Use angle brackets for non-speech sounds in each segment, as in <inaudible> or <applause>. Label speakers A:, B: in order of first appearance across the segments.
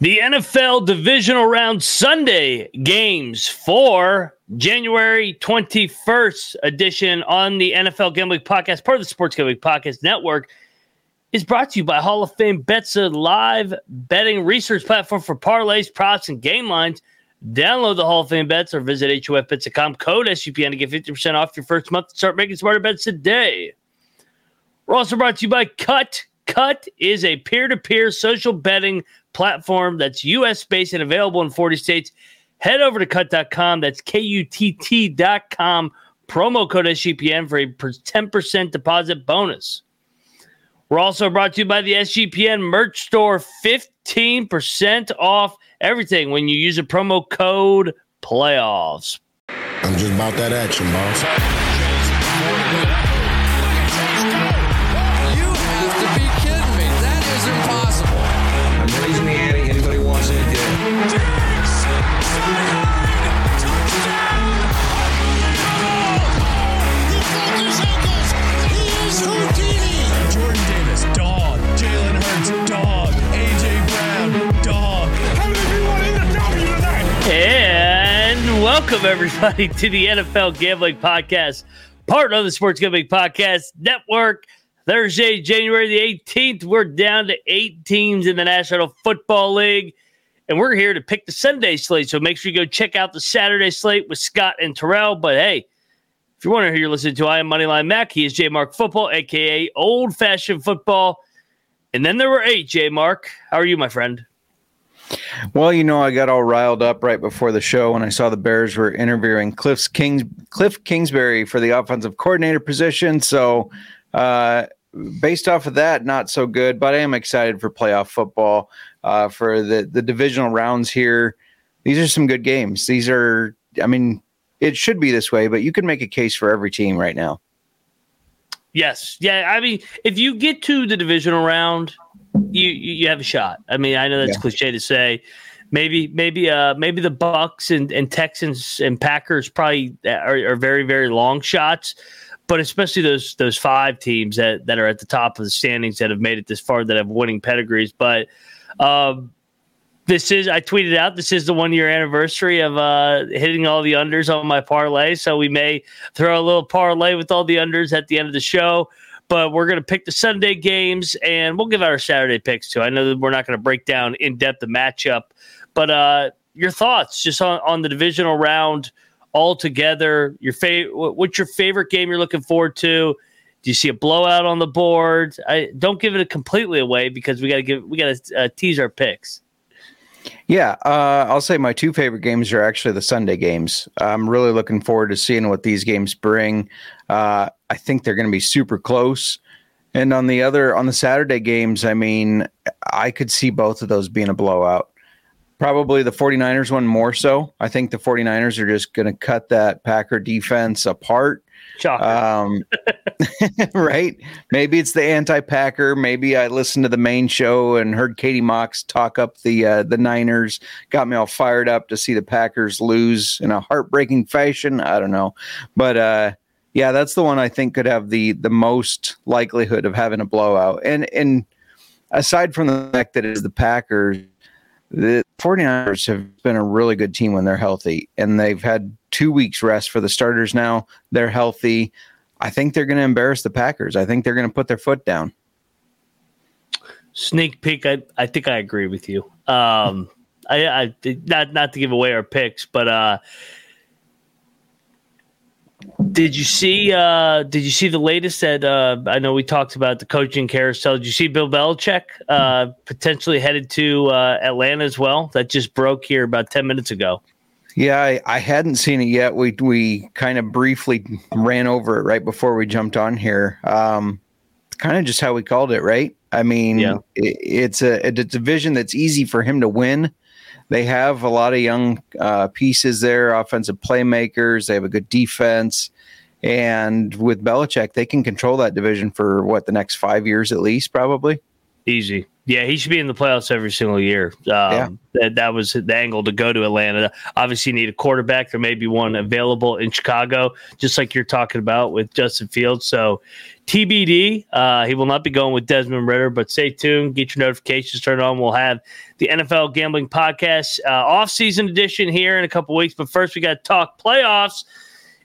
A: The NFL Divisional Round Sunday games for January 21st edition on the NFL Gambling Podcast, part of the Sports Gambling Podcast Network, is brought to you by Hall of Fame Bets, a live betting research platform for parlays, props, and game lines. Download the Hall of Fame Bets or visit HOFBets.com, code SUPN to get 50% off your first month. And start making smarter bets today. We're also brought to you by Kutt. Kutt is a peer to peer social betting platform that's US based and available in 40 states. Head over to kutt.com. That's K U T T.com. Promo code SGPN for a 10% deposit bonus. We're also brought to you by the SGPN merch store. 15% off everything when you use a promo code playoffs.
B: I'm just about that action, boss.
A: Welcome, everybody, to the NFL Gambling Podcast, part of the Sports Gambling Podcast Network. Thursday, January the 18th, we're down to eight teams in the National Football League, and we're here to pick the Sunday slate. So make sure you go check out the Saturday slate with Scott and Terrell. But hey, if you're wondering who you're listening to, I am Moneyline Mac. He is J Mark Football, aka Old Fashioned Football. And then there were eight, J Mark. How are you, my friend?
C: Well, you know, I got all riled up right before the show when I saw the Bears were interviewing Cliff Kings Kliff Kingsbury for the offensive coordinator position. So, uh, based off of that, not so good. But I am excited for playoff football uh, for the the divisional rounds here. These are some good games. These are, I mean, it should be this way, but you can make a case for every team right now.
A: Yes, yeah. I mean, if you get to the divisional round you you have a shot. I mean, I know that's yeah. cliche to say. Maybe maybe uh maybe the Bucs and, and Texans and Packers probably are, are very very long shots, but especially those those five teams that that are at the top of the standings that have made it this far that have winning pedigrees. But um, this is I tweeted out this is the one year anniversary of uh, hitting all the unders on my parlay, so we may throw a little parlay with all the unders at the end of the show but we're going to pick the Sunday games and we'll give our Saturday picks too. I know that we're not going to break down in depth the matchup, but uh, your thoughts just on, on the divisional round altogether. Your favorite, what's your favorite game you're looking forward to? Do you see a blowout on the board? I don't give it completely away because we got to give we got to uh, tease our picks.
C: Yeah, uh, I'll say my two favorite games are actually the Sunday games. I'm really looking forward to seeing what these games bring. Uh, I think they're going to be super close. And on the other, on the Saturday games, I mean, I could see both of those being a blowout. Probably the 49ers one more so. I think the 49ers are just going to cut that Packer defense apart. Um, <laughs> right? Maybe it's the anti-Packer. Maybe I listened to the main show and heard Katie Mox talk up the uh, the Niners. Got me all fired up to see the Packers lose in a heartbreaking fashion. I don't know, but uh, yeah, that's the one I think could have the the most likelihood of having a blowout. And and aside from the fact that it is the Packers, the 49ers have been a really good team when they're healthy, and they've had two weeks rest for the starters now. They're healthy. I think they're going to embarrass the Packers. I think they're going to put their foot down.
A: Sneak peek. I, I think I agree with you. Um, I, I not not to give away our picks, but uh, did you see? Uh, did you see the latest? That uh, I know we talked about the coaching carousel. Did you see Bill Belichick uh, potentially headed to uh, Atlanta as well? That just broke here about ten minutes ago.
C: Yeah, I, I, hadn't seen it yet. We we kind of briefly ran over it right before we jumped on here. Um, kind of just how we called it, right? I mean, yeah. it, it's a, a division that's easy for him to win. They have a lot of young uh, pieces there, offensive playmakers. They have a good defense, and with Belichick, they can control that division for what the next five years at least, probably.
A: Easy. Yeah, he should be in the playoffs every single year. Um, yeah. that, that was the angle to go to Atlanta. Obviously, you need a quarterback. There may be one available in Chicago, just like you're talking about with Justin Fields. So, TBD, uh, he will not be going with Desmond Ridder, but stay tuned. Get your notifications turned on. We'll have the NFL Gambling Podcast uh, off-season edition here in a couple weeks. But first, we got to talk playoffs.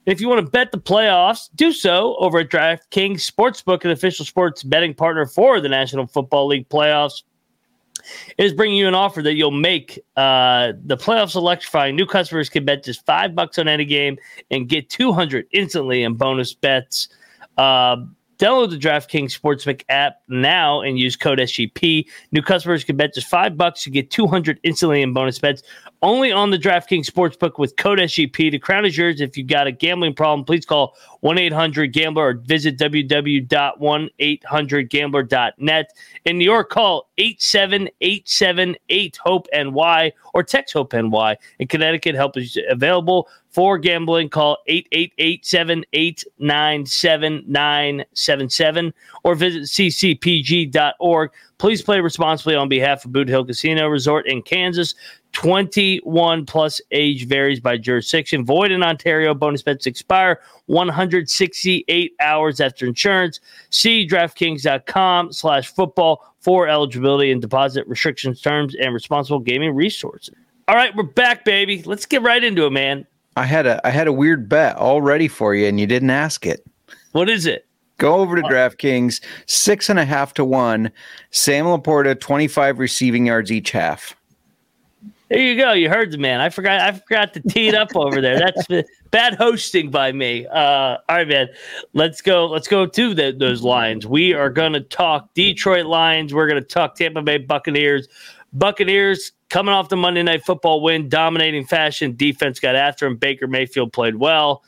A: If you want to bet the playoffs, do so over at DraftKings Sportsbook, an official sports betting partner for the National Football League playoffs. It is bringing you an offer that you'll make uh, the playoffs electrifying. New customers can bet just five bucks on any game and get 200 instantly in bonus bets. Uh, Download the DraftKings Sportsbook app now and use code SGP. New customers can bet just five bucks to get 200 instantly in bonus bets. Only on the DraftKings Sportsbook with code SGP. The crown is yours. If you've got a gambling problem, please call 1 800 Gambler or visit www.1800Gambler.net. In New York, call 87878 HOPE NY or text HOPE NY. In Connecticut, help is available for gambling. Call 888 789 or visit ccpg.org. Please play responsibly on behalf of Boot Hill Casino Resort in Kansas. 21 plus age varies by jurisdiction. Void in Ontario. Bonus bets expire 168 hours after insurance. See DraftKings.com slash football for eligibility and deposit restrictions, terms, and responsible gaming resources. All right, we're back, baby. Let's get right into it, man.
C: I had a I had a weird bet all ready for you, and you didn't ask it.
A: What is it?
C: Go over to DraftKings, six and a half to one. Sam LaPorta, 25 receiving yards each half.
A: There you go. You heard the man. I forgot. I forgot to tee it up over there. That's <laughs> bad hosting by me. Uh, all right, man. Let's go. Let's go to the, those Lions. We are going to talk Detroit Lions. We're going to talk Tampa Bay Buccaneers. Buccaneers coming off the Monday Night Football win, dominating fashion. Defense got after him. Baker Mayfield played well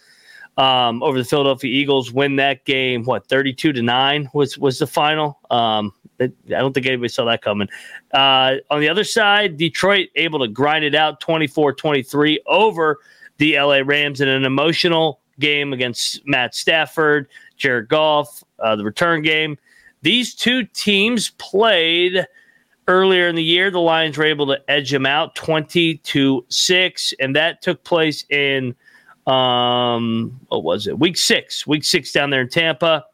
A: um, over the Philadelphia Eagles. Win that game. What thirty-two to nine was was the final. Um, I don't think anybody saw that coming. Uh, on the other side, Detroit able to grind it out 24-23 over the LA Rams in an emotional game against Matt Stafford, Jared Goff, uh, the return game. These two teams played earlier in the year, the Lions were able to edge them out 20 to 6, and that took place in um what was it? Week six. Week six down there in Tampa.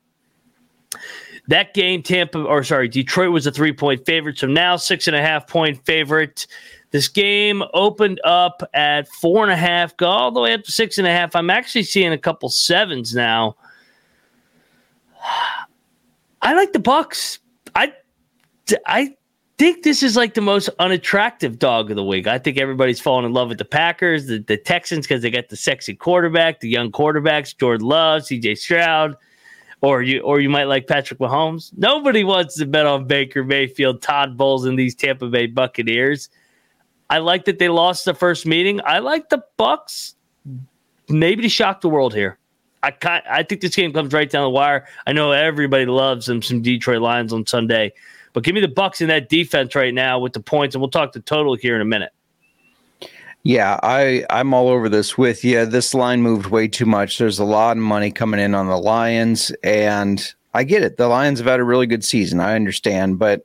A: That game, Tampa, or sorry, Detroit was a three point favorite. So now six and a half point favorite. This game opened up at four and a half, go all the way up to six and a half. I'm actually seeing a couple sevens now. <sighs> I like the Bucs. I I think this is like the most unattractive dog of the week. I think everybody's falling in love with the Packers, the, the Texans, because they got the sexy quarterback, the young quarterbacks, Jordan Love, CJ Stroud, or you or you might like Patrick Mahomes. Nobody wants to bet on Baker Mayfield, Todd Bowles, and these Tampa Bay Buccaneers. I like that they lost the first meeting. I like the Bucs maybe to shock the world here. I I think this game comes right down the wire. I know everybody loves them some Detroit Lions on Sunday. But give me the Bucs in that defense right now with the points, and we'll talk the total here in a minute.
C: Yeah, I I'm all over this with you. This line moved way too much. There's a lot of money coming in on the Lions, and I get it. The Lions have had a really good season. I understand, but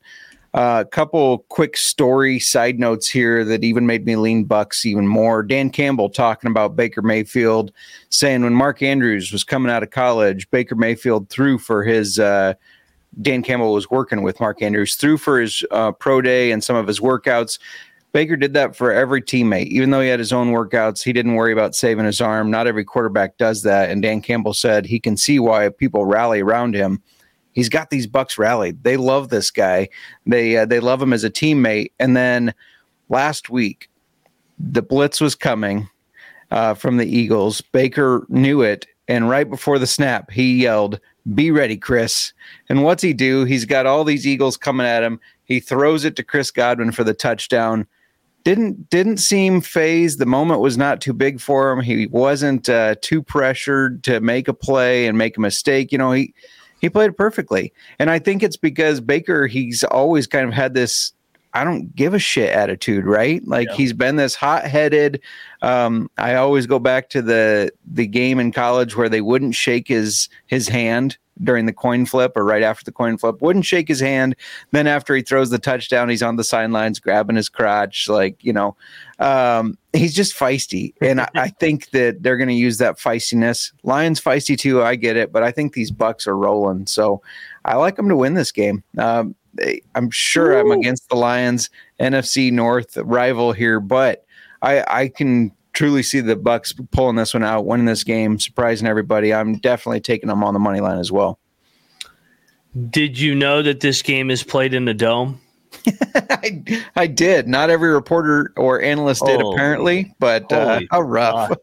C: a uh, couple quick story side notes here that even made me lean Bucs even more. Dan Campbell talking about Baker Mayfield, saying when Mark Andrews was coming out of college, Baker Mayfield threw for his uh, Dan Campbell was working with Mark Andrews through for his uh, pro day and some of his workouts. Baker did that for every teammate. Even though he had his own workouts, he didn't worry about saving his arm. Not every quarterback does that. And Dan Campbell said he can see why people rally around him. He's got these Bucs rallied. They love this guy. They uh, they love him as a teammate. And then last week, the blitz was coming uh, from the Eagles. Baker knew it, and right before the snap, he yelled, be ready, Chris. And what's he do? He's got all these Eagles coming at him. He throws it to Chris Godwin for the touchdown. Didn't didn't seem phased. The moment was not too big for him. He wasn't uh, too pressured to make a play and make a mistake. You know, he he played perfectly. And I think it's because Baker, he's always kind of had this I don't give a shit attitude, right? Like yeah. he's been this hot headed. Um, I always go back to the the game in college where they wouldn't shake his his hand during the coin flip or right after the coin flip. Wouldn't shake his hand. Then after he throws the touchdown, he's on the sidelines grabbing his crotch, like you know. Um, he's just feisty, and I, I think <laughs> that they're going to use that feistiness. Lions feisty too. I get it, but I think these Bucs are rolling, so I like them to win this game. Um, I'm sure Ooh. I'm against the Lions, NFC North rival here, but I, I can truly see the Bucs pulling this one out, winning this game, surprising everybody. I'm definitely taking them on the money line as well.
A: Did you know that this game is played in the dome? <laughs>
C: I, I did. Not every reporter or analyst did, oh, apparently, but uh, how rough.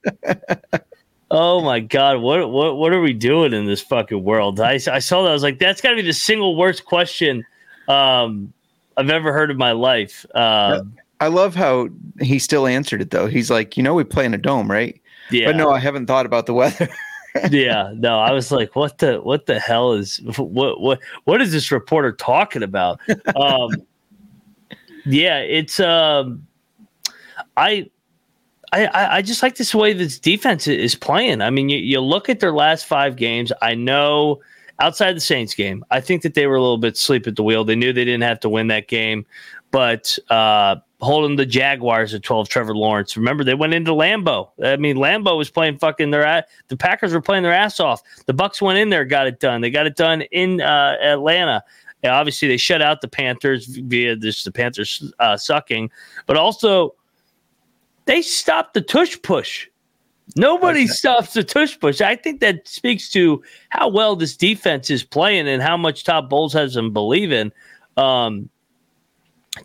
C: <laughs>
A: oh my god, what what what are we doing in this fucking world? I, I saw that. I was like, that's got to be the single worst question um, I've ever heard in my life. Um,
C: I love how he still answered it though. He's like, you know, we play in a dome, right? Yeah. But no, I haven't thought about the weather. <laughs>
A: yeah, no, I was like, what the what the hell is what what what is this reporter talking about? Um, <laughs> yeah, it's um, I. I, I just like this way this defense is playing. I mean, you, you look at their last five games. I know outside the Saints game, I think that they were a little bit sleep at the wheel. They knew they didn't have to win that game, but uh, holding the Jaguars at 12, Trevor Lawrence. Remember, they went into Lambeau. I mean, Lambeau was playing fucking their ass. the Packers were playing their ass off. The Bucs went in there, got it done. They got it done in uh, Atlanta. And obviously, they shut out the Panthers via this the Panthers uh, sucking, but also they stopped the tush push. Nobody okay. stops the tush push. I think that speaks to how well this defense is playing and how much Todd Bowles has them believe in. Um,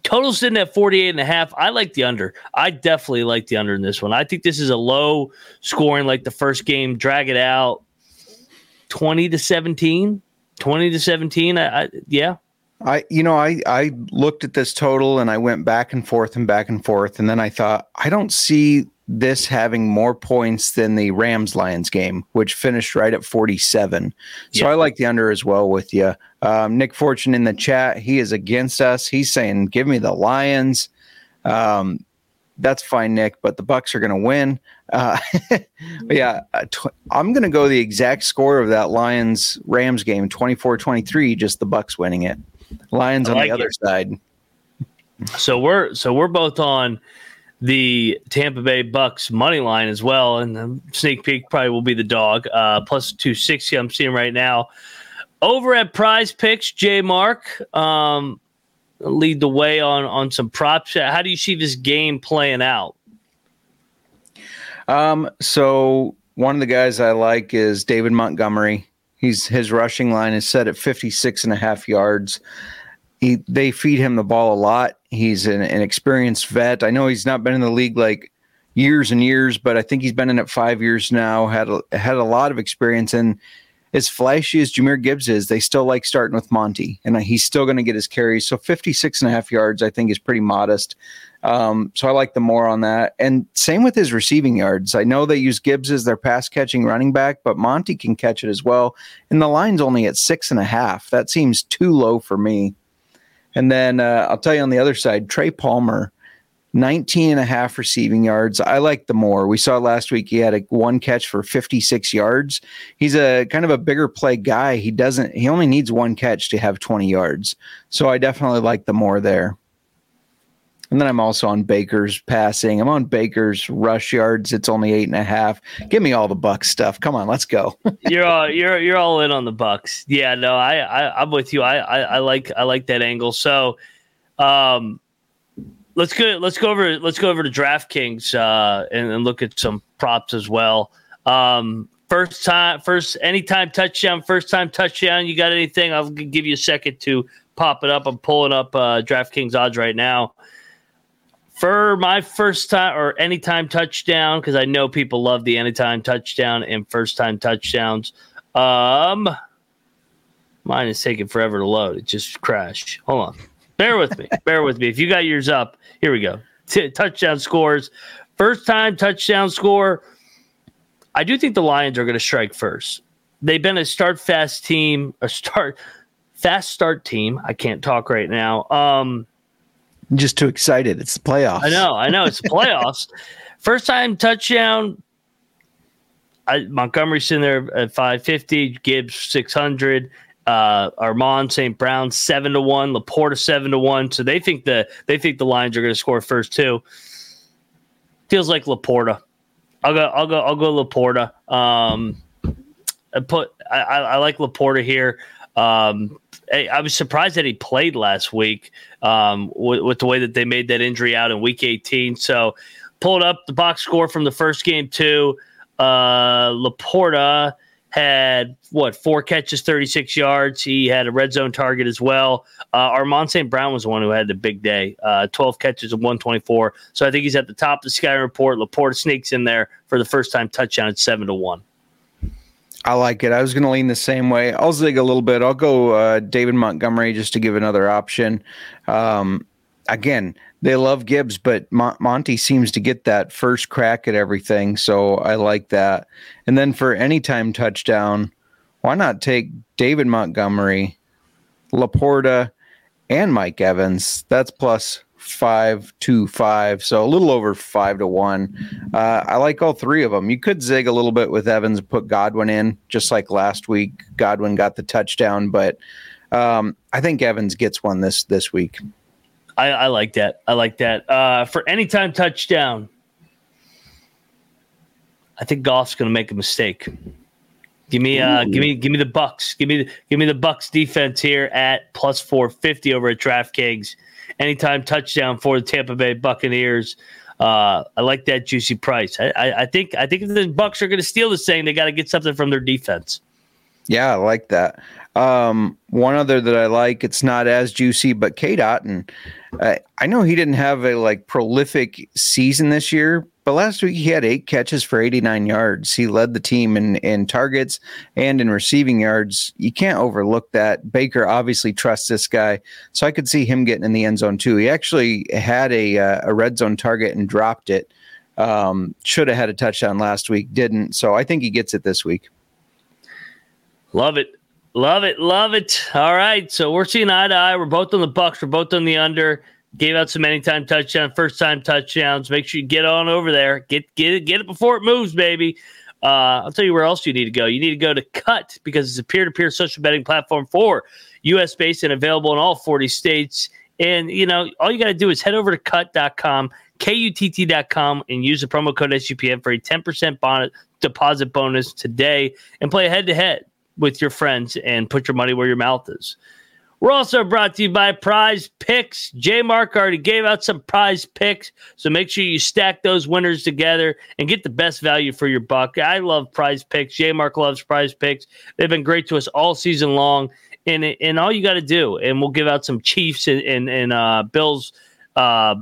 A: Total sitting at 48 and a half. I like the under. I definitely like the under in this one. I think this is a low scoring like the first game. Drag it out 20 to 17. 20 to 17. I, I yeah.
C: I you know I I looked at this total and I went back and forth and back and forth and then I thought I don't see this having more points than the Rams Lions game, which finished right at 47. So I like the under as well with you. Um, Nick Fortune in the chat, he is against us. He's saying, "Give me the Lions." Um, that's fine, Nick, but the Bucs are going to win. Uh, <laughs> yeah, uh, tw- I'm going to go the exact score of that Lions Rams game, 24-23, just the Bucs winning it. Lions on like the other side.
A: So we're so we're both on the Tampa Bay Bucs money line as well. And the sneak peek probably will be the dog. Uh, plus 260, I'm seeing right now. Over at Prize Picks, J Mark, um, lead the way on on some props. How do you see this game playing out?
C: Um, so one of the guys I like is David Montgomery. He's his rushing line is set at 56 and a half yards. He, they feed him the ball a lot. He's an, an experienced vet. I know he's not been in the league like years and years, but I think he's been in it five years now. Had a, had a lot of experience, and as flashy as Jahmyr Gibbs is, they still like starting with Monty, and he's still going to get his carries. So 56 and a half yards, I think, is pretty modest. Um, so I like the more on that. And same with his receiving yards. I know they use Gibbs as their pass catching running back, but Monty can catch it as well. And the line's only at six and a half. That seems too low for me. And then uh, I'll tell you on the other side, Trey Palmer, 19 and a half receiving yards. I like the more. We saw last week he had a one catch for 56 yards. He's a kind of a bigger play guy. He doesn't, he only needs one catch to have 20 yards. So I definitely like the more there. And then I'm also on Baker's passing. I'm on Baker's rush yards. It's only eight and a half. Give me all the Bucs stuff. Come on, let's go. <laughs>
A: you're all you're you're all in on the Bucs. Yeah, no, I, I I'm with you. I, I I like I like that angle. So, um, let's go let's go over let's go over to DraftKings uh, and, and look at some props as well. Um, first time, first anytime touchdown, first time touchdown. You got anything? I'll give you a second to pop it up. I'm pulling up uh, DraftKings odds right now for my first time or anytime touchdown because I know people love the anytime touchdown and first time touchdowns. Um, mine is taking forever to load. It just crashed. Hold on. Bear with me. <laughs> Bear with me. If you got yours up, here we go. T- touchdown scores. First time touchdown score. I do think the Lions are going to strike first. They've been a start fast team, a start fast start team. I can't talk right now. Um,
C: I'm just too excited. It's the playoffs.
A: I know. I know. It's the <laughs> playoffs. First time touchdown. I, Montgomery's in there at 550, Gibbs 600, uh, Amon-Ra St. Brown seven to one, LaPorta seven to one. So they think the they think the Lions are going to score first too. Feels like LaPorta. I'll go. I'll go. I'll go LaPorta. Um, I put. I, I like LaPorta here. Um, I, was surprised that he played last week um, with, with, the way that they made that injury out in Week 18. So pulled up the box score from the first game too. Uh, LaPorta had what four catches, 36 yards. He had a red zone target as well. Uh, Amon-Ra St. Brown was the one who had the big day, uh, 12 catches and 124. So I think he's at the top of the sky report. LaPorta sneaks in there for the first time touchdown at seven to one.
C: I like it. I was going to lean the same way. I'll zig a little bit. I'll go uh, David Montgomery just to give another option. Um, again, they love Gibbs, but Mon- Monty seems to get that first crack at everything. So I like that. And then for anytime touchdown, why not take David Montgomery, LaPorta, and Mike Evans? That's plus five to five, so a little over five to one. Uh, I like all three of them. You could zig a little bit with Evans put Godwin in, just like last week. Godwin got the touchdown, but um, I think Evans gets one this this week.
A: I, I like that. I like that. Uh, for anytime touchdown, I think Goff's going to make a mistake. Give me, uh, give me, give me the Bucs. Give me, the, give me the Bucs defense here at plus four fifty over at DraftKings. Anytime touchdown for the Tampa Bay Buccaneers. Uh, I like that juicy price. I, I, I think, I think the Bucs are going to steal this thing, they got to get something from their defense.
C: Yeah, I like that. Um, one other that I like, it's not as juicy, but Cade Otton. Uh, I know he didn't have a like prolific season this year, but last week he had eight catches for 89 yards. He led the team in, in targets and in receiving yards. You can't overlook that. Baker obviously trusts this guy, so I could see him getting in the end zone too. He actually had a uh, a red zone target and dropped it. Um, should have had a touchdown last week, didn't. So I think he gets it this week.
A: Love it. Love it, love it. All right, so we're seeing eye to eye. We're both on the Bucs. We're both on the under. Gave out some anytime touchdown, first time touchdowns. Make sure you get on over there. Get get it, get it before it moves, baby. Uh, I'll tell you where else you need to go. You need to go to Kutt because it's a peer to peer social betting platform for U.S. based and available in all 40 states. And you know, all you got to do is head over to kutt.com, K-U-T-T.com, and use the promo code SGPN for a 10% bonus deposit bonus today and play head to head with your friends and put your money where your mouth is. We're also brought to you by Prize Picks. J Mark already gave out some prize picks, so make sure you stack those winners together and get the best value for your buck. I love prize picks. J Mark loves prize picks. They've been great to us all season long. And, and all you got to do, and we'll give out some Chiefs and, and, and uh, Bills uh,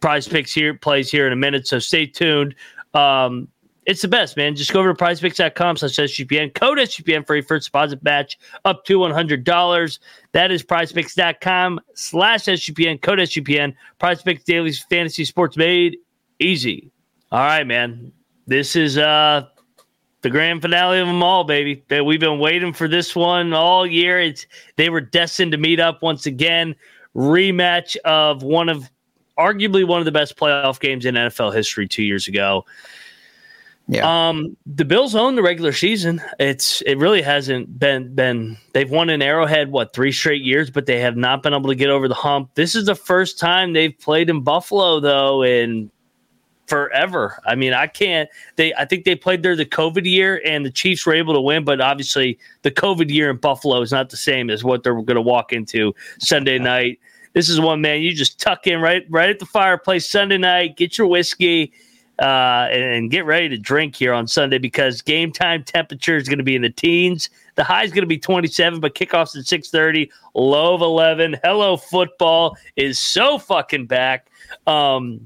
A: prize picks here, plays here in a minute. So stay tuned. Um, it's the best, man. Just go over to prizepicks.com slash SGPN. Code SGPN for a first deposit match up to $100. That is prizepicks.com slash SGPN. Code SGPN. Prizepicks Daily Fantasy Sports made easy. All right, man. This is uh the grand finale of them all, baby. We've been waiting for this one all year. It's they were destined to meet up once again. Rematch of one of arguably one of the best playoff games in NFL history two years ago. Yeah. Um, the Bills own the regular season. It's it really hasn't been been they've won an Arrowhead what three straight years, but they have not been able to get over the hump. This is the first time they've played in Buffalo though in forever. I mean, I can't they I think they played there the COVID year and the Chiefs were able to win, but obviously the COVID year in Buffalo is not the same as what they're gonna walk into Sunday night. This is one man you just tuck in right right at the fireplace Sunday night, get your whiskey uh, and, get ready to drink here on Sunday because game time temperature is going to be in the teens. The high is going to be 27, but kickoffs at 6:30. Low of 11. Hello, football is so fucking back. Um,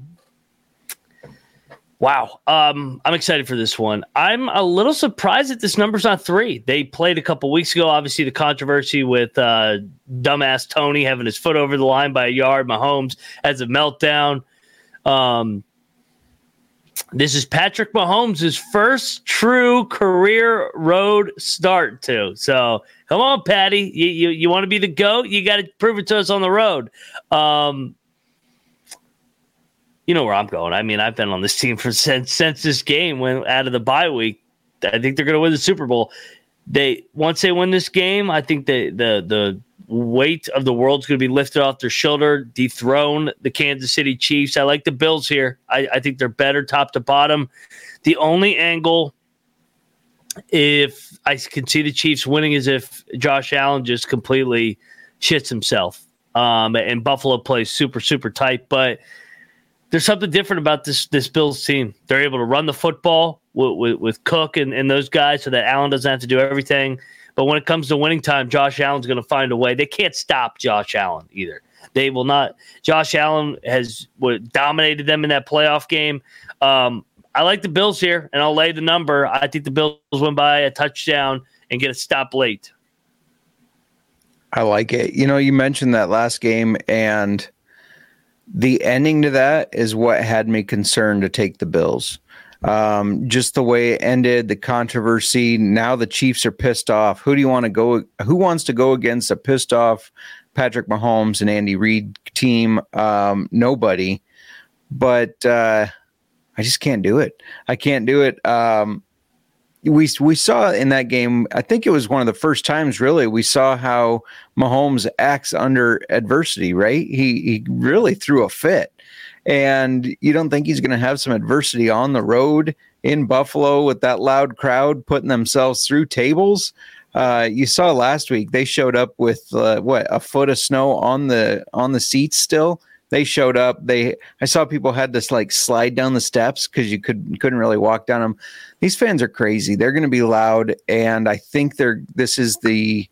A: wow, um, I'm excited for this one. I'm a little surprised that this number's not three. They played a couple weeks ago. Obviously, the controversy with uh, dumbass Toney having his foot over the line by a yard. Mahomes has a meltdown. Um, this is Patrick Mahomes' first true career road start too. So come on, Patty. You you, you want to be the GOAT? You got to prove it to us on the road. Um, you know where I'm going. I mean, I've been on this team for since since this game went out of the bye week. I think they're going to win the Super Bowl. They once they win this game, I think they the the weight of the world's going to be lifted off their shoulder, dethrone the Kansas City Chiefs. I like the Bills here. I, I think they're better top to bottom. The only angle, if I can see the Chiefs winning, is if Josh Allen just completely shits himself. Um, and Buffalo plays super super tight, but there's something different about this this Bills team. They're able to run the football with, with, with Cook and, and those guys, so that Allen doesn't have to do everything. But when it comes to winning time, Josh Allen's going to find a way. They can't stop Josh Allen either. They will not. Josh Allen has dominated them in that playoff game. Um, I like the Bills here, and I'll lay the number. I think the Bills win by a touchdown and get a stop late.
C: I like it. You know, you mentioned that last game, and the ending to that is what had me concerned to take the Bills. Um, just the way it ended, the controversy. Now the Chiefs are pissed off. Who do you want to go? Who wants to go against a pissed off Patrick Mahomes and Andy Reid team? Um, nobody. But uh, I just can't do it. I can't do it. Um, we we saw in that game. I think it was one of the first times, really, we saw how Mahomes acts under adversity. Right? He he really threw a fit and you don't think he's going to have some adversity on the road in Buffalo with that loud crowd putting themselves through tables. Uh, you saw last week they showed up with uh, what a foot of snow on the on the seats still. They showed up. They I saw people had to like slide down the steps because you could couldn't really walk down them. These fans are crazy. They're going to be loud, and I think they're this is the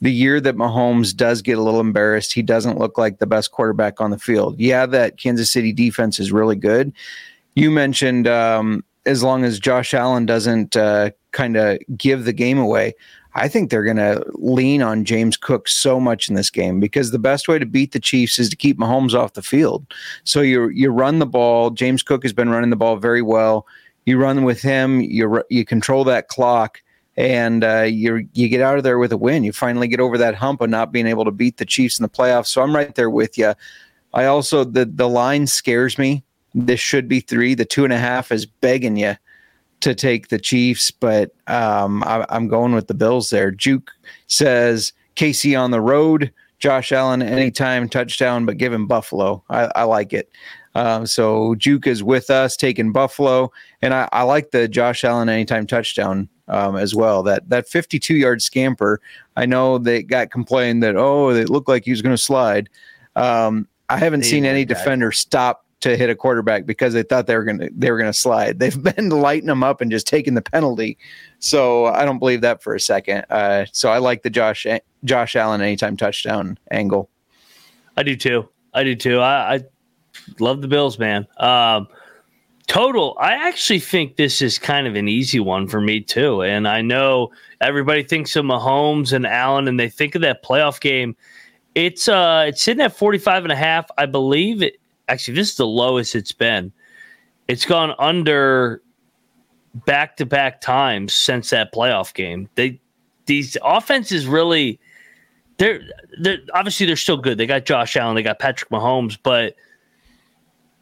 C: the year that Mahomes does get a little embarrassed, he doesn't look like the best quarterback on the field. Yeah, that Kansas City defense is really good. You mentioned um, as long as Josh Allen doesn't uh, kind of give the game away, I think they're going to lean on James Cook so much in this game because the best way to beat the Chiefs is to keep Mahomes off the field. So you you run the ball. James Cook has been running the ball very well. You run with him. You you control that clock and uh, you you get out of there with a win. You finally get over that hump of not being able to beat the Chiefs in the playoffs. So I'm right there with you. I also the the line scares me. This should be three. The two and a half is begging you to take the Chiefs, but um, I, I'm going with the Bills there. Juke says KC on the road. Josh Allen anytime touchdown, but give him Buffalo. I, I like it. Um, so Juke is with us taking Buffalo, and I, I like the Josh Allen anytime touchdown um, as well. That that 52 yard scamper. I know they got complained that oh, it looked like he was going to slide. Um, I haven't they seen any defender stop to hit a quarterback because they thought they were going to they were going to slide. <laughs> They've been lighting them up and just taking the penalty. So I don't believe that for a second. Uh, so I like the Josh Josh Allen anytime touchdown angle.
A: I do too. I do too. I, I love the Bills, man. Um, Total, I actually think this is kind of an easy one for me too. And I know everybody thinks of Mahomes and Allen and they think of that playoff game. It's uh it's sitting at 45 and a half. I believe it actually this is the lowest it's been. It's gone under back to back times since that playoff game. They these offenses really they're they're obviously they're still good. They got Josh Allen, they got Patrick Mahomes, but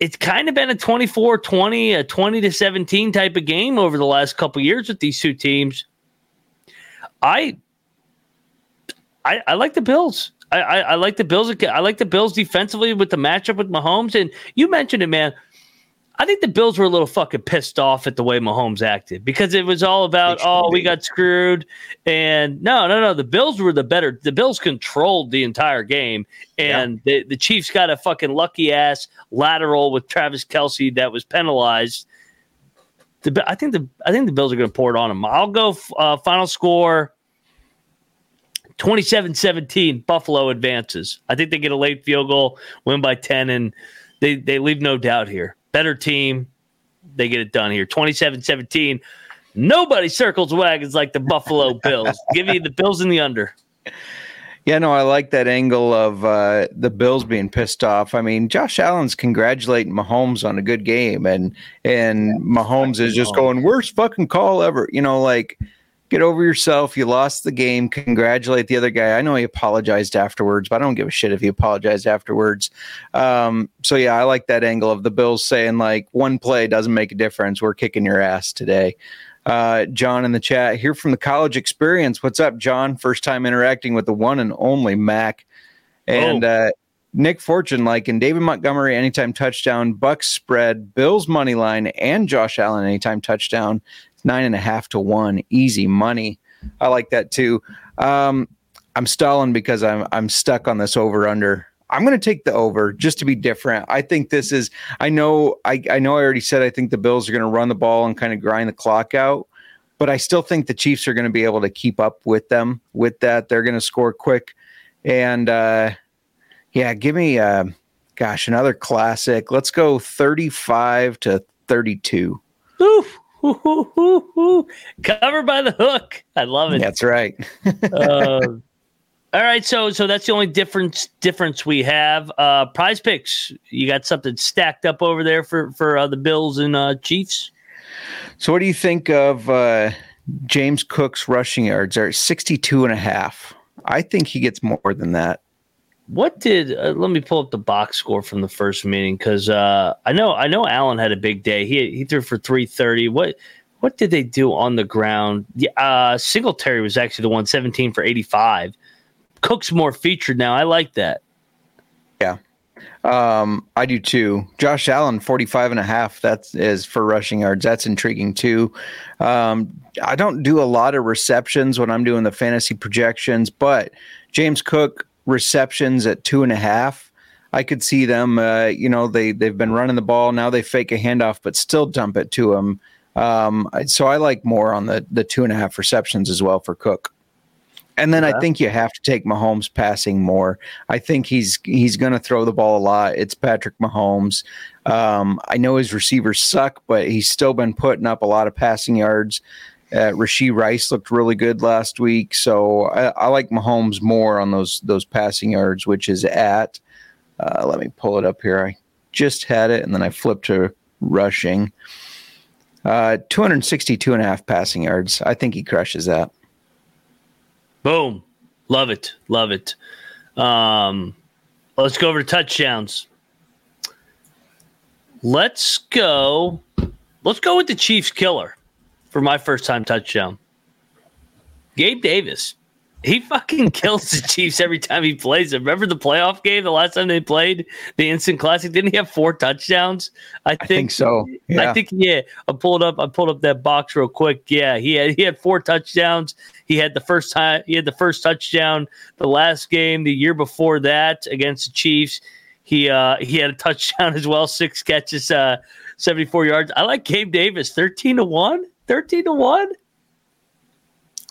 A: it's kind of been a 24 20, a 20 to 17 type of game over the last couple years with these two teams. I, I, I like the Bills. I, I, I, like the Bills. I like the Bills defensively with the matchup with Mahomes. And you mentioned it, man. I think the Bills were a little fucking pissed off at the way Mahomes acted because it was all about, oh, we got screwed. And no, no, no. The Bills were the better. The Bills controlled the entire game. And yeah. the, the Chiefs got a fucking lucky ass lateral with Travis Kelce that was penalized. The, I think the I think the Bills are going to pour it on them. I'll go uh, final score 27-17 Buffalo advances. I think they get a late field goal, win by 10 and they they leave no doubt here better team. They get it done here. 27 17. Nobody circles wagons like the Buffalo <laughs> Bills. Give me the Bills in the under.
C: Yeah, no, I like that angle of uh, the Bills being pissed off. I mean, Josh Allen's congratulating Mahomes on a good game, and and yeah, Mahomes is just going worst fucking call ever. You know, like get over yourself. You lost the game. Congratulate the other guy. I know he apologized afterwards, but I don't give a shit if he apologized afterwards. Um, so yeah, I like that angle of the Bills saying like one play doesn't make a difference. We're kicking your ass today. Uh, John in the chat here from the college experience. What's up, John? First time interacting with the one and only Mac. And
A: Oh.
C: uh, Nick Fortune, like in David Montgomery, anytime touchdown, Bucs spread, Bills money line, and Josh Allen anytime touchdown. Nine and a half to one, easy money. I like that too. Um, I'm stalling because I'm I'm stuck on this over under. I'm going to take the over just to be different. I think this is. I know. I I know. I already said I think the Bills are going to run the ball and kind of grind the clock out, but I still think the Chiefs are going to be able to keep up with them. With that, they're going to score quick, and uh, yeah, give me. Uh, gosh, another classic. Let's go 35 to 32.
A: Ooh, ooh, ooh, ooh, ooh. Covered by the hook. I love it.
C: That's right.
A: uh, <laughs> all right, so so that's the only difference difference we have. Uh, prize picks. You got something stacked up over there for for uh, the Bills and uh, Chiefs.
C: So, what do you think of uh, James Cook's rushing yards? Are 62 and a half. I think he gets more than that.
A: What did? Uh, let me pull up the box score from the first meeting because uh, I know I know Allen had a big day. He he threw for three thirty. What what did they do on the ground? Yeah, uh, Singletary was actually the one 17 for eighty five. Cook's more featured now. I like that. Yeah.
C: Um, I do too. Josh Allen, 45 and a half. That is for rushing yards. That's intriguing too. Um, I don't do a lot of receptions when I'm doing the fantasy projections, but James Cook receptions at two and a half. I could see them. Uh, you know, they they've been running the ball. Now they fake a handoff, but still dump it to him. Um, so I like more on the the two and a half receptions as well for Cook. And then I think you have to take Mahomes passing more. I think he's he's going to throw the ball a lot. It's Patrick Mahomes. Um, I know his receivers suck, but he's still been putting up a lot of passing yards. Uh, Rashee Rice looked really good last week, so I, I like Mahomes more on those those passing yards, which is at. Uh, let me pull it up here. I just had it, and then I flipped to rushing. Uh, 262 and a half passing yards. I think he crushes that.
A: Boom. Love it. Love it. Um, let's go over to touchdowns. Let's go. Let's go with the Chiefs killer for my first time touchdown. Gabe Davis. He fucking <laughs> kills the Chiefs every time he plays them. Remember the playoff game the last time they played the instant classic? Didn't he have four touchdowns? I think,
C: I think so. Yeah.
A: I think yeah. I pulled up. I pulled up that box real quick. Yeah, he had he had four touchdowns. He had the first time. He had the first touchdown the last game the year before that against the Chiefs. He uh he had a touchdown <laughs> as well. Six catches, uh, seventy four yards. I like Gabe Davis. Thirteen to one. Thirteen to one.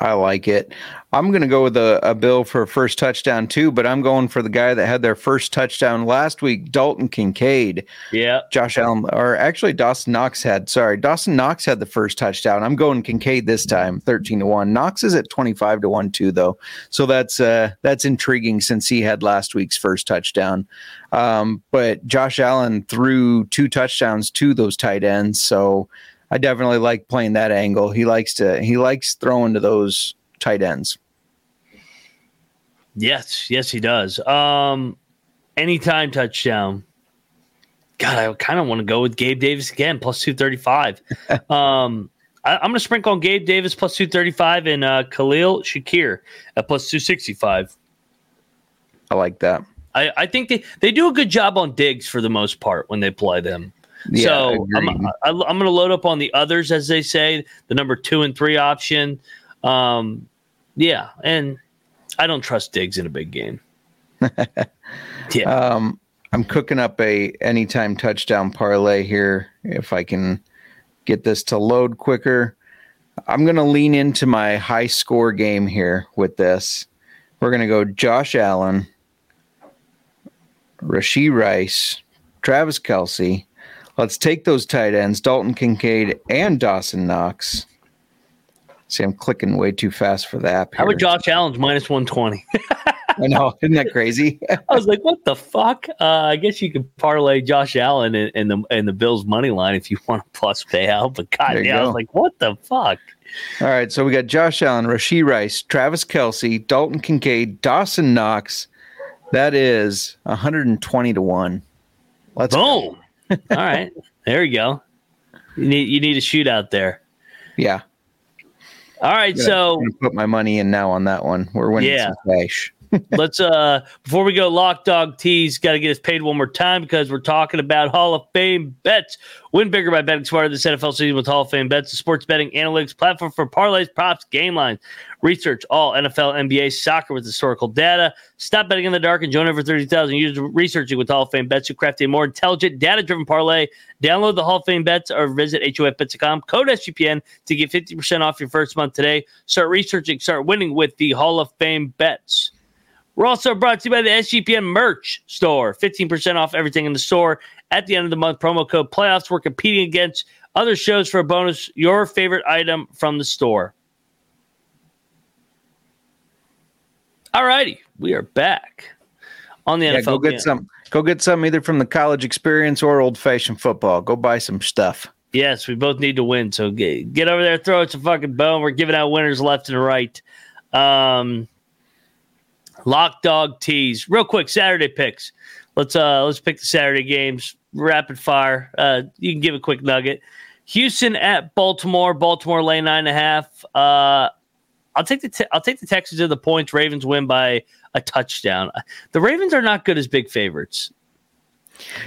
C: I like it. I'm going to go with a, a bill for first touchdown too, but I'm going for the guy that had their first touchdown last week, Dalton Kincaid.
A: Yeah.
C: Josh Allen, or actually Dawson Knox had. Sorry, Dawson Knox had the first touchdown. I'm going Kincaid this time, thirteen to one. Knox is at twenty five to one too, though. So that's uh, that's intriguing since he had last week's first touchdown. Um, but Josh Allen threw two touchdowns to those tight ends, so I definitely like playing that angle. He likes to he likes throwing to those tight ends.
A: Yes, yes, he does. Um, anytime touchdown. God, I kind of want to go with Gabe Davis again, plus two thirty five. <laughs> um, I, I'm going to sprinkle on Gabe Davis plus two thirty five and uh, Khalil Shakir at plus two sixty five.
C: I like that.
A: I, I think they, they do a good job on Diggs for the most part when they play them.
C: Yeah,
A: so I'm, I'm going to load up on the others, as they say, the number two and three option. Um, yeah, and I don't trust Diggs in a big game. <laughs> yeah,
C: Um, I'm cooking up a anytime touchdown parlay here. If I can get this to load quicker, I'm going to lean into my high score game here with this. We're going to go Josh Allen, Rashee Rice, Travis Kelce. Let's take those tight ends, Dalton Kincaid and Dawson Knox. See, I'm clicking way too fast for the app
A: how about Josh Allen's minus one twenty? <laughs>
C: I know, isn't that crazy? <laughs>
A: I was like, what the fuck? Uh, I guess you could parlay Josh Allen and, in the in the Bills money line if you want a plus payout. But God, yeah, I was like, what the fuck?
C: All right, so we got Josh Allen, Rashee Rice, Travis Kelce, Dalton Kincaid, Dawson Knox. That is 120 to one. Let's go.
A: All right, there you go. You need you need a shootout there.
C: Yeah,
A: All right, so
C: put my money in now on that one. We're winning yeah. some cash. <laughs>
A: Let's uh before we go, lock dog tees got to get us paid one more time because we're talking about Hall of Fame bets. Win bigger by betting smarter this NFL season with Hall of Fame bets, the sports betting analytics platform for parlays, props, game lines. Research all NFL, NBA, soccer with historical data. Stop betting in the dark and join over 30,000 users researching with Hall of Fame bets to craft a more intelligent, data driven parlay. Download the Hall of Fame bets or visit HOFBets.com. Code SGPN to get 50% off your first month today. Start researching, start winning with the Hall of Fame bets. We're also brought to you by the SGPN merch store. 15% off everything in the store at the end of the month. Promo code playoffs. We're competing against other shows for a bonus. Your favorite item from the store. All righty. We are back on the
C: yeah,
A: NFL.
C: Go get game. some. Go get some either from the college experience or old fashioned football. Go buy some stuff.
A: Yes, we both need to win. So get, get over there, throw us a fucking bone. We're giving out winners left and right. Um, Lock dog tease. Real quick, Saturday picks. Let's uh let's pick the Saturday games. Rapid fire. Uh you can give a quick nugget. Houston at Baltimore. Baltimore lay nine and a half. Uh I'll take the te- I'll take the Texans to the points. Ravens win by a touchdown. The Ravens are not good as big favorites.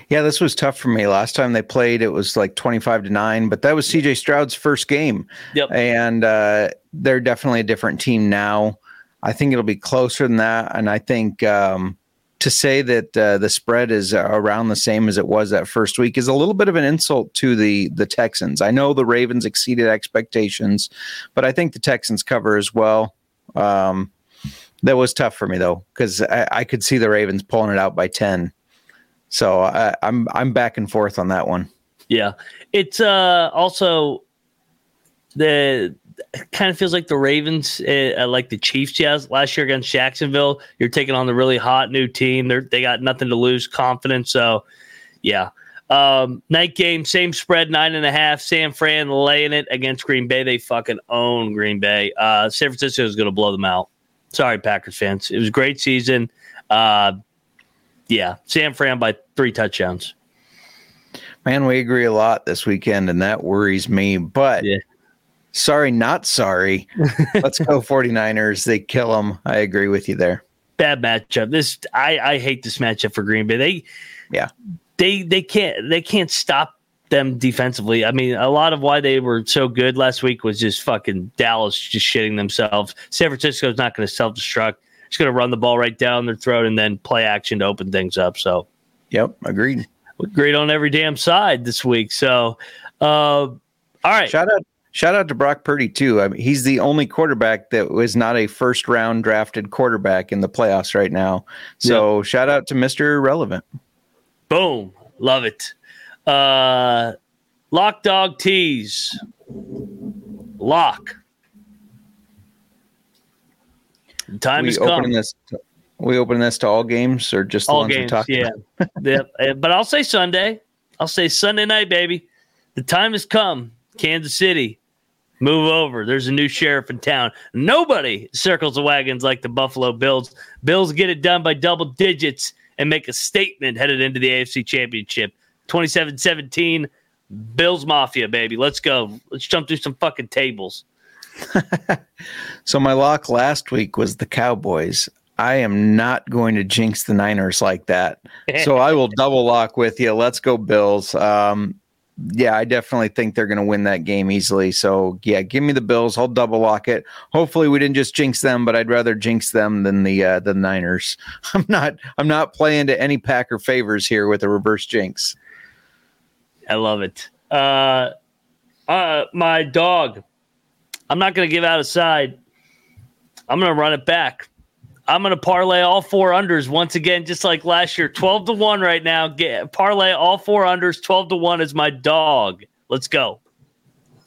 C: Yeah, this was tough for me. Last time they played, it was like 25 to 9, but that was CJ Stroud's first game.
A: Yep.
C: And uh, they're definitely a different team now. I think it'll be closer than that. And I think um, to say that uh, the spread is around the same as it was that first week is a little bit of an insult to the the Texans. I know the Ravens exceeded expectations, but I think the Texans cover as well. Um, that was tough for me though because I, I, could see the Ravens pulling it out by ten. So I, I'm I'm back and forth on that one.
A: Yeah, it's uh, also the kind of feels like the Ravens, uh, like the Chiefs, yes, last year against Jacksonville. You're taking on the really hot new team. They they got nothing to lose, confidence. So, yeah. Um, night game, same spread, nine and a half. San Fran laying it against Green Bay. They fucking own Green Bay. Uh, San Francisco is going to blow them out. Sorry, Packers fans. It was a great season. Uh, yeah, San Fran by three touchdowns.
C: Man, we agree a lot this weekend, and that worries me. But yeah. Sorry, not sorry. <laughs> Let's go 49ers. They kill them. I agree with you there.
A: Bad matchup. This I I hate this matchup for Green Bay. They
C: yeah.
A: They they can't they can't stop them defensively. I mean, a lot of why they were so good last week was just fucking Dallas just shitting themselves. San Francisco's not going to self destruct. It's going to run the ball right down their throat and then play action to open things up. So,
C: yep, agreed.
A: Agreed on every damn side this week. So, uh, all right.
C: Shout out Shout out to Brock Purdy too. I mean, he's the only quarterback that was not a first round drafted quarterback in the playoffs right now. So yep. shout out to Mister Relevant.
A: Boom, love it. Uh, lock dog tease. Lock. Time we has come.
C: This, we open this to all games or just
A: all games? yeah, <laughs> yeah. But I'll say Sunday. I'll say Sunday night, baby. The time has come. Kansas City Move over. There's a new sheriff in town. Nobody circles the wagons like the Buffalo Bills. Bills get it done by double digits and make a statement headed into the AFC Championship. 27 17, Bills Mafia, baby. Let's go. Let's jump through some fucking tables. <laughs>
C: so, my lock last week was the Cowboys. I am not going to jinx the Niners like that. So, I will <laughs> double lock with you. Let's go, Bills. Um, yeah, I definitely think they're going to win that game easily. So yeah, give me the Bills. I'll double lock it. Hopefully, we didn't just jinx them, but I'd rather jinx them than the uh, the Niners. <laughs> I'm not I'm not playing to any Packer favors here with a reverse jinx.
A: I love it. Uh, uh, my dog. I'm not going to give out a side. I'm going to run it back. I'm going to parlay all four unders once again, just like last year. 12 to 1 right now. Get parlay all four unders. 12 to 1 is my dog. Let's go.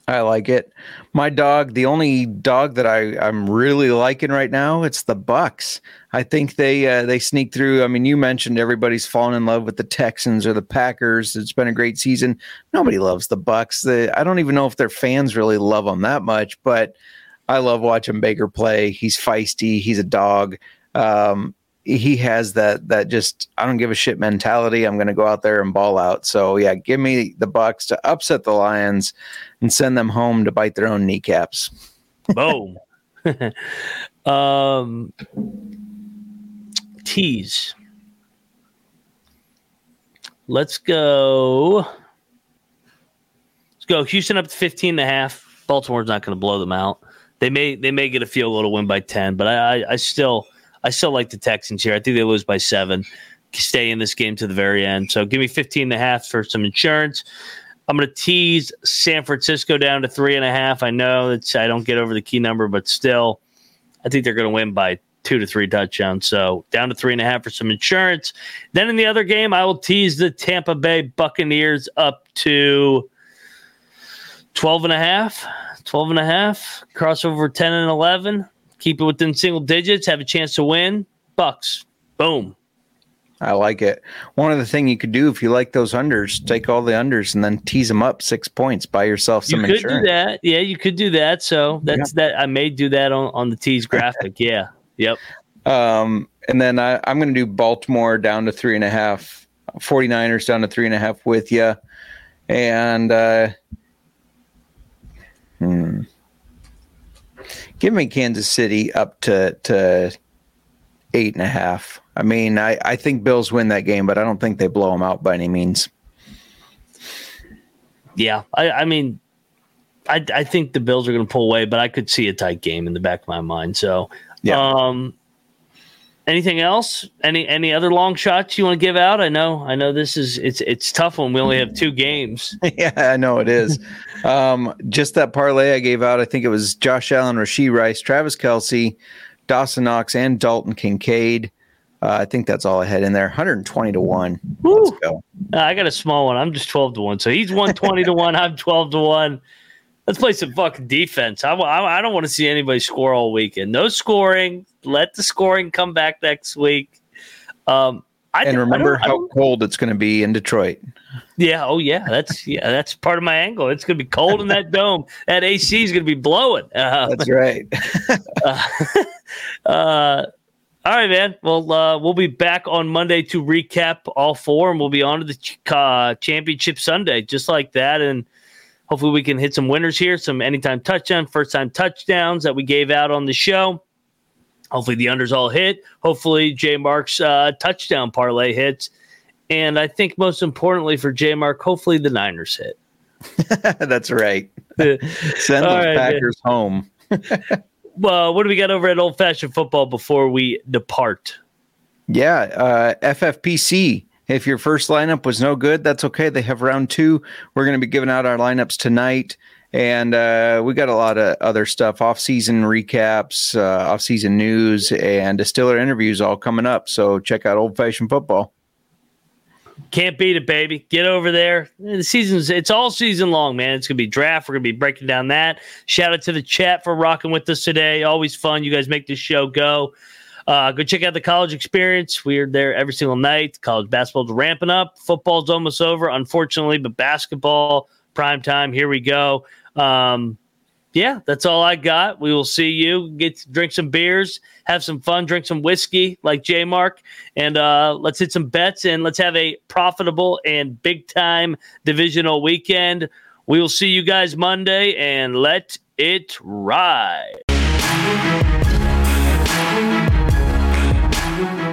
C: I like it. My dog, the only dog that I, I'm really liking right now, it's the Bucs. I think they uh, they sneak through. I mean, you mentioned everybody's fallen in love with the Texans or the Packers. It's been a great season. Nobody loves the Bucs. The, I don't even know if their fans really love them that much, but I love watching Baker play. He's feisty. He's a dog. Um, he has that that just I don't give a shit mentality. I'm going to go out there and ball out. So yeah, give me the Bucs to upset the Lions and send them home to bite their own kneecaps.
A: Boom. <laughs> um, tease. Let's go. Let's go. Houston up to 15 and a half. Baltimore's not going to blow them out. They may they may get a field goal to win by 10, but I, I, I still I still like the Texans here. I think they lose by seven. Stay in this game to the very end. So give me 15 and a half for some insurance. I'm going to tease San Francisco down to three and a half. I know that I don't get over the key number, but still, I think they're going to win by two to three touchdowns. So down to three and a half for some insurance. Then in the other game, I will tease the Tampa Bay Buccaneers up to 12 and a half. 12 and a half. Crossover 10 and 11. Keep it within single digits. Have a chance to win. Bucs. Boom.
C: I like it. One other thing you could do if you like those unders, take all the unders and then tease them up six points. Buy yourself some.
A: You could
C: insurance.
A: do that. Yeah, you could do that. So that's yeah. that. I may do that on on the tease graphic. <laughs> yeah. Yep.
C: Um, and then I, I'm going to do Baltimore down to three and a half, 49ers down to three and a half with you, and uh, hmm, give me Kansas City up to to eight and a half. I mean, I, I think Bills win that game, but I don't think they blow them out by any means.
A: Yeah, I, I mean, I, I think the Bills are going to pull away, but I could see a tight game in the back of my mind. So, yeah. Um, anything else? Any any other long shots you want to give out? I know, I know this is it's it's tough when we only have two games. <laughs>
C: yeah, I know it is. um, just that parlay I gave out. I think it was Josh Allen, Rashee Rice, Travis Kelce, Dawson Knox, and Dalton Kincaid. Uh, I think that's all I had in there. 120 to 1. Woo. Let's go.
A: Uh, I got a small one. I'm just 12 to 1. So he's 120 to 1. I'm 12 to 1. Let's play some fucking defense. I, I, I don't want to see anybody score all weekend. No scoring. Let the scoring come back next week. Um,
C: I, and remember how cold it's going to be in Detroit.
A: Yeah. Oh, yeah. That's yeah. That's part of my angle. It's going to be cold in that dome. That AC is going to be blowing.
C: Uh, that's right. <laughs> <laughs>
A: uh, uh, all right, man. Well, uh, we'll be back on Monday to recap all four, and we'll be on to the uh, championship Sunday, just like that. And hopefully, we can hit some winners here, some anytime touchdown, first time touchdowns that we gave out on the show. Hopefully, the unders all hit. Hopefully, J Mark's uh, touchdown parlay hits. And I think most importantly for J Mark, hopefully the Niners hit. <laughs>
C: That's right. <laughs> Send those right, Packers home. <laughs>
A: well, what do we got over at Old Fashioned Football before we depart?
C: Yeah, uh, FFPC. If your first lineup was no good, that's okay. They have round two. We're going to be giving out our lineups tonight. And uh, we got a lot of other stuff, off-season recaps, uh, off-season news, and distiller interviews all coming up. So check out Old Fashioned Football.
A: Can't beat it, baby. Get over there. The season's it's all season long, man. It's gonna be draft. We're gonna be breaking down that. Shout out to the chat for rocking with us today. Always fun. You guys make this show go. Uh, go check out the college experience. We're there every single night. College basketball's ramping up. Football's almost over, unfortunately, but basketball prime time. Here we go. Um, yeah, that's all I got. We will see you. Get drink some beers, have some fun, drink some whiskey like J Mark, and uh, let's hit some bets and let's have a profitable and big time divisional weekend. We will see you guys Monday and let it ride.